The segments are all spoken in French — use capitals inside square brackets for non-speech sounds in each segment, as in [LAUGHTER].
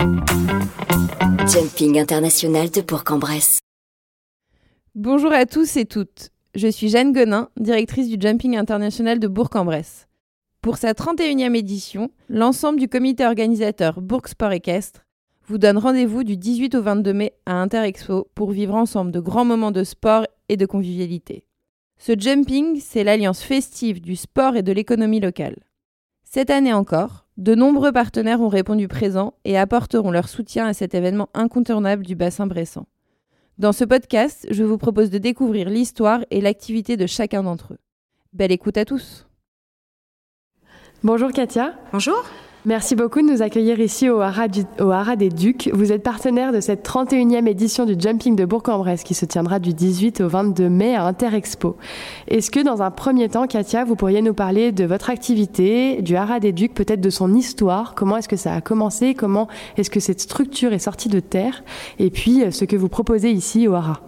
Jumping international de Bourg-en-Bresse. Bonjour à tous et toutes. Je suis Jeanne Gonin, directrice du Jumping international de Bourg-en-Bresse. Pour sa 31e édition, l'ensemble du comité organisateur Bourg Sport Équestre vous donne rendez-vous du 18 au 22 mai à Interexpo pour vivre ensemble de grands moments de sport et de convivialité. Ce jumping, c'est l'alliance festive du sport et de l'économie locale. Cette année encore, de nombreux partenaires ont répondu présents et apporteront leur soutien à cet événement incontournable du bassin bressant. Dans ce podcast, je vous propose de découvrir l'histoire et l'activité de chacun d'entre eux. Belle écoute à tous. Bonjour Katia. Bonjour. Merci beaucoup de nous accueillir ici au Haras, des Ducs. Vous êtes partenaire de cette 31e édition du Jumping de Bourg-en-Bresse qui se tiendra du 18 au 22 mai à Interexpo. Est-ce que dans un premier temps, Katia, vous pourriez nous parler de votre activité, du Haras des Ducs, peut-être de son histoire, comment est-ce que ça a commencé, comment est-ce que cette structure est sortie de terre, et puis euh, ce que vous proposez ici au Haras?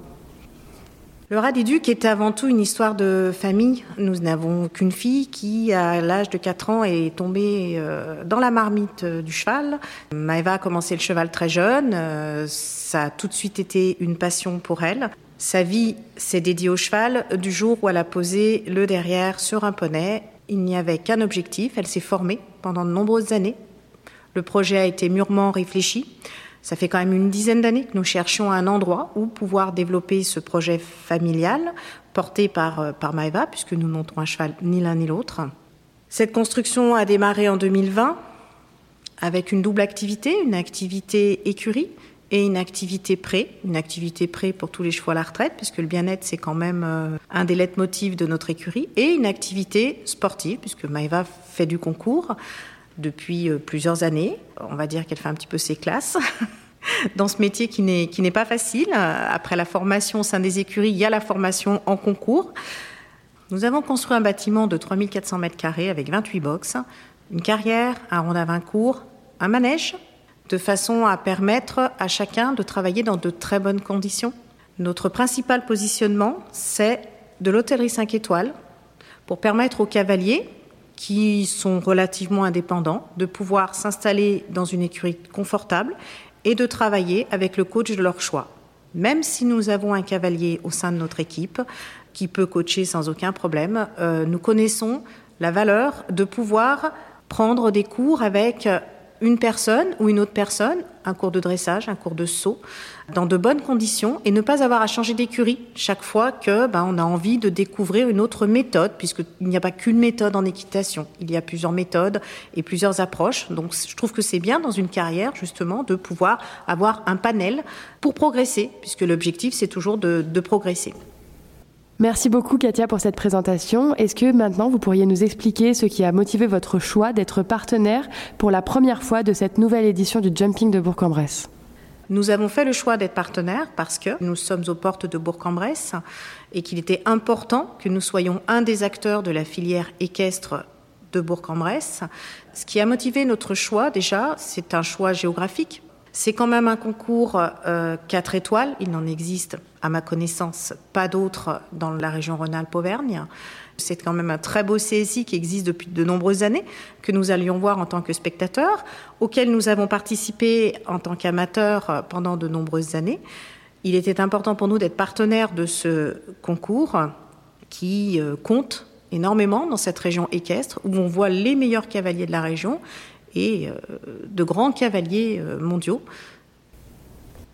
Le rat des Ducs est avant tout une histoire de famille. Nous n'avons qu'une fille qui, à l'âge de 4 ans, est tombée euh, dans la marmite euh, du cheval. Maëva a commencé le cheval très jeune. Euh, ça a tout de suite été une passion pour elle. Sa vie s'est dédiée au cheval du jour où elle a posé le derrière sur un poney. Il n'y avait qu'un objectif. Elle s'est formée pendant de nombreuses années. Le projet a été mûrement réfléchi. Ça fait quand même une dizaine d'années que nous cherchions un endroit où pouvoir développer ce projet familial porté par, euh, par Maeva, puisque nous montons un cheval ni l'un ni l'autre. Cette construction a démarré en 2020 avec une double activité, une activité écurie et une activité prêt, une activité prêt pour tous les chevaux à la retraite, puisque le bien-être c'est quand même euh, un des leitmotifs de notre écurie, et une activité sportive, puisque Maeva fait du concours depuis euh, plusieurs années. On va dire qu'elle fait un petit peu ses classes. [LAUGHS] dans ce métier qui n'est, pas facile. Après la formation au sein des écuries, il y a la formation en concours. Nous avons construit un bâtiment de 3400 mètres carrés avec 28 box, une carrière, un rond à 20 cours, un manège, de façon à permettre à chacun de travailler dans de très bonnes conditions. Notre principal positionnement, c'est de l'hôtellerie 5 étoiles pour permettre aux cavaliers qui sont relativement indépendants, de pouvoir s'installer dans une écurie confortable et de travailler avec le coach de leur choix. Même si nous avons un cavalier au sein de notre équipe qui peut coacher sans aucun problème, euh, nous connaissons la valeur de pouvoir prendre des cours avec une personne ou une autre personne, un cours de dressage, un cours de saut, dans de bonnes conditions et ne pas avoir à changer d'écurie chaque fois que ben, on a envie de découvrir une autre méthode, puisqu'il n'y a pas qu'une méthode en équitation, il y a plusieurs méthodes et plusieurs approches. Donc je trouve que c'est bien dans une carrière justement de pouvoir avoir un panel pour progresser, puisque l'objectif c'est toujours de, de progresser. Merci beaucoup Katia pour cette présentation. Est-ce que maintenant vous pourriez nous expliquer ce qui a motivé votre choix d'être partenaire pour la première fois de cette nouvelle édition du Jumping de Bourg-en-Bresse? Nous avons fait le choix d'être partenaire parce que nous sommes aux portes de Bourg-en-Bresse et qu'il était important que nous soyons un des acteurs de la filière équestre de Bourg-en-Bresse. Ce qui a motivé notre choix, déjà, c'est un choix géographique. C'est quand même un concours euh, 4 étoiles. Il n'en existe, à ma connaissance, pas d'autres dans la région Rhône-Alpes-Auvergne. C'est quand même un très beau CSI qui existe depuis de nombreuses années, que nous allions voir en tant que spectateurs, auquel nous avons participé en tant qu'amateurs pendant de nombreuses années. Il était important pour nous d'être partenaires de ce concours qui euh, compte énormément dans cette région équestre, où on voit les meilleurs cavaliers de la région et euh, de grands cavaliers euh, mondiaux.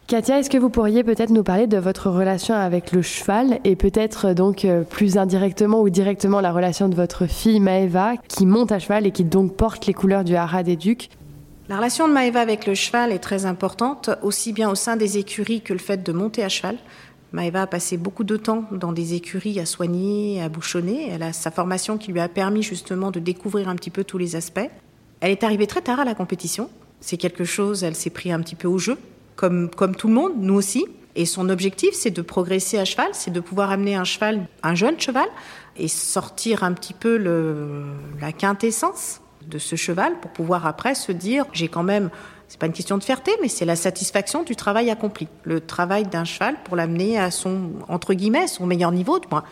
Katia, est-ce que vous pourriez peut-être nous parler de votre relation avec le cheval et peut-être donc euh, plus indirectement ou directement la relation de votre fille Maëva qui monte à cheval et qui donc porte les couleurs du haras des Ducs La relation de Maëva avec le cheval est très importante, aussi bien au sein des écuries que le fait de monter à cheval. Maëva a passé beaucoup de temps dans des écuries à soigner, à bouchonner. Elle a sa formation qui lui a permis justement de découvrir un petit peu tous les aspects. Elle est arrivée très tard à la compétition. C'est quelque chose, elle s'est pris un petit peu au jeu comme, comme tout le monde, nous aussi. Et son objectif, c'est de progresser à cheval, c'est de pouvoir amener un cheval, un jeune cheval, et sortir un petit peu la quintessence de ce cheval pour pouvoir après se dire, j'ai quand même, c'est pas une question de fierté, mais c'est la satisfaction du travail accompli. Le travail d'un cheval pour l'amener à son, entre guillemets, son meilleur niveau, du moins.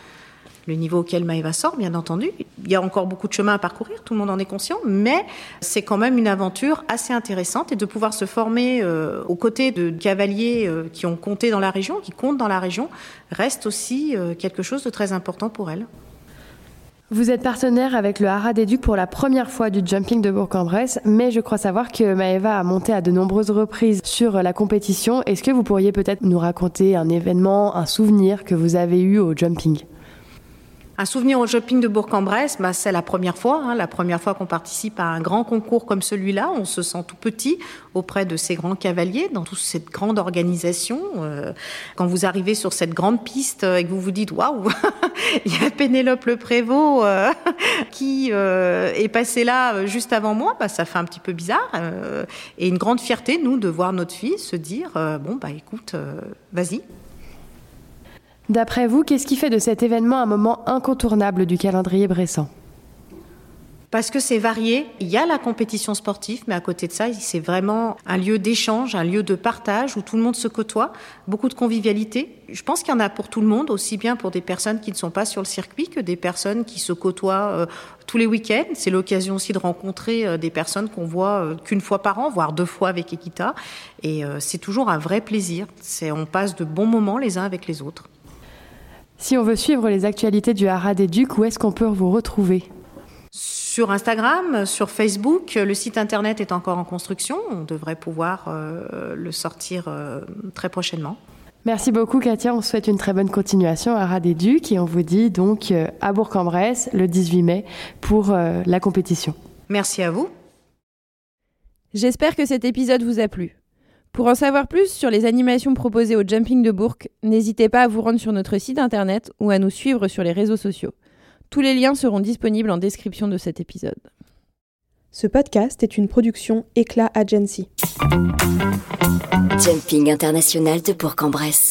Le niveau auquel Maëva sort, bien entendu. Il y a encore beaucoup de chemin à parcourir, tout le monde en est conscient, mais c'est quand même une aventure assez intéressante et de pouvoir se former euh, aux côtés de cavaliers euh, qui ont compté dans la région, qui comptent dans la région, reste aussi euh, quelque chose de très important pour elle. Vous êtes partenaire avec le Haras pour la première fois du jumping de Bourg-en-Bresse, mais je crois savoir que Maëva a monté à de nombreuses reprises sur la compétition. Est-ce que vous pourriez peut-être nous raconter un événement, un souvenir que vous avez eu au jumping? Un souvenir au shopping de Bourg-en-Bresse, bah, c'est la première fois, hein, la première fois qu'on participe à un grand concours comme celui-là. On se sent tout petit auprès de ces grands cavaliers, dans toute cette grande organisation. Euh, quand vous arrivez sur cette grande piste et que vous vous dites waouh, [LAUGHS] il y a Pénélope Le Prévost euh, [LAUGHS] qui euh, est passée là juste avant moi, bah, ça fait un petit peu bizarre. et une grande fierté, nous, de voir notre fille se dire bon, bah écoute, vas-y, D'après vous, qu'est-ce qui fait de cet événement un moment incontournable du calendrier bressant? Parce que c'est varié. Il y a la compétition sportive, mais à côté de ça, c'est vraiment un lieu d'échange, un lieu de partage où tout le monde se côtoie, beaucoup de convivialité. Je pense qu'il y en a pour tout le monde, aussi bien pour des personnes qui ne sont pas sur le circuit que des personnes qui se côtoient euh, tous les week-ends. C'est l'occasion aussi de rencontrer euh, des personnes qu'on voit euh, qu'une fois par an, voire deux fois avec Equita. Et c'est toujours un vrai plaisir. On passe de bons moments les uns avec les autres. Si on veut suivre les actualités du Haras des Ducs, où est-ce qu'on peut vous retrouver? Sur Instagram, sur Facebook, le site internet est encore en construction. On devrait pouvoir euh, le sortir euh, très prochainement. Merci beaucoup Katia, on souhaite une très bonne continuation à Haras des Ducs et on vous dit donc euh, à Bourg-en-Bresse le 18 mai pour la compétition. Merci à vous. J'espère que cet épisode vous a plu. Pour en savoir plus sur les animations proposées au Jumping de Bourg, n'hésitez pas à vous rendre sur notre site internet ou à nous suivre sur les réseaux sociaux. Tous les liens seront disponibles en description de cet épisode. Ce podcast est une production Éclat Agency. Jumping international de Bourg-en-Bresse.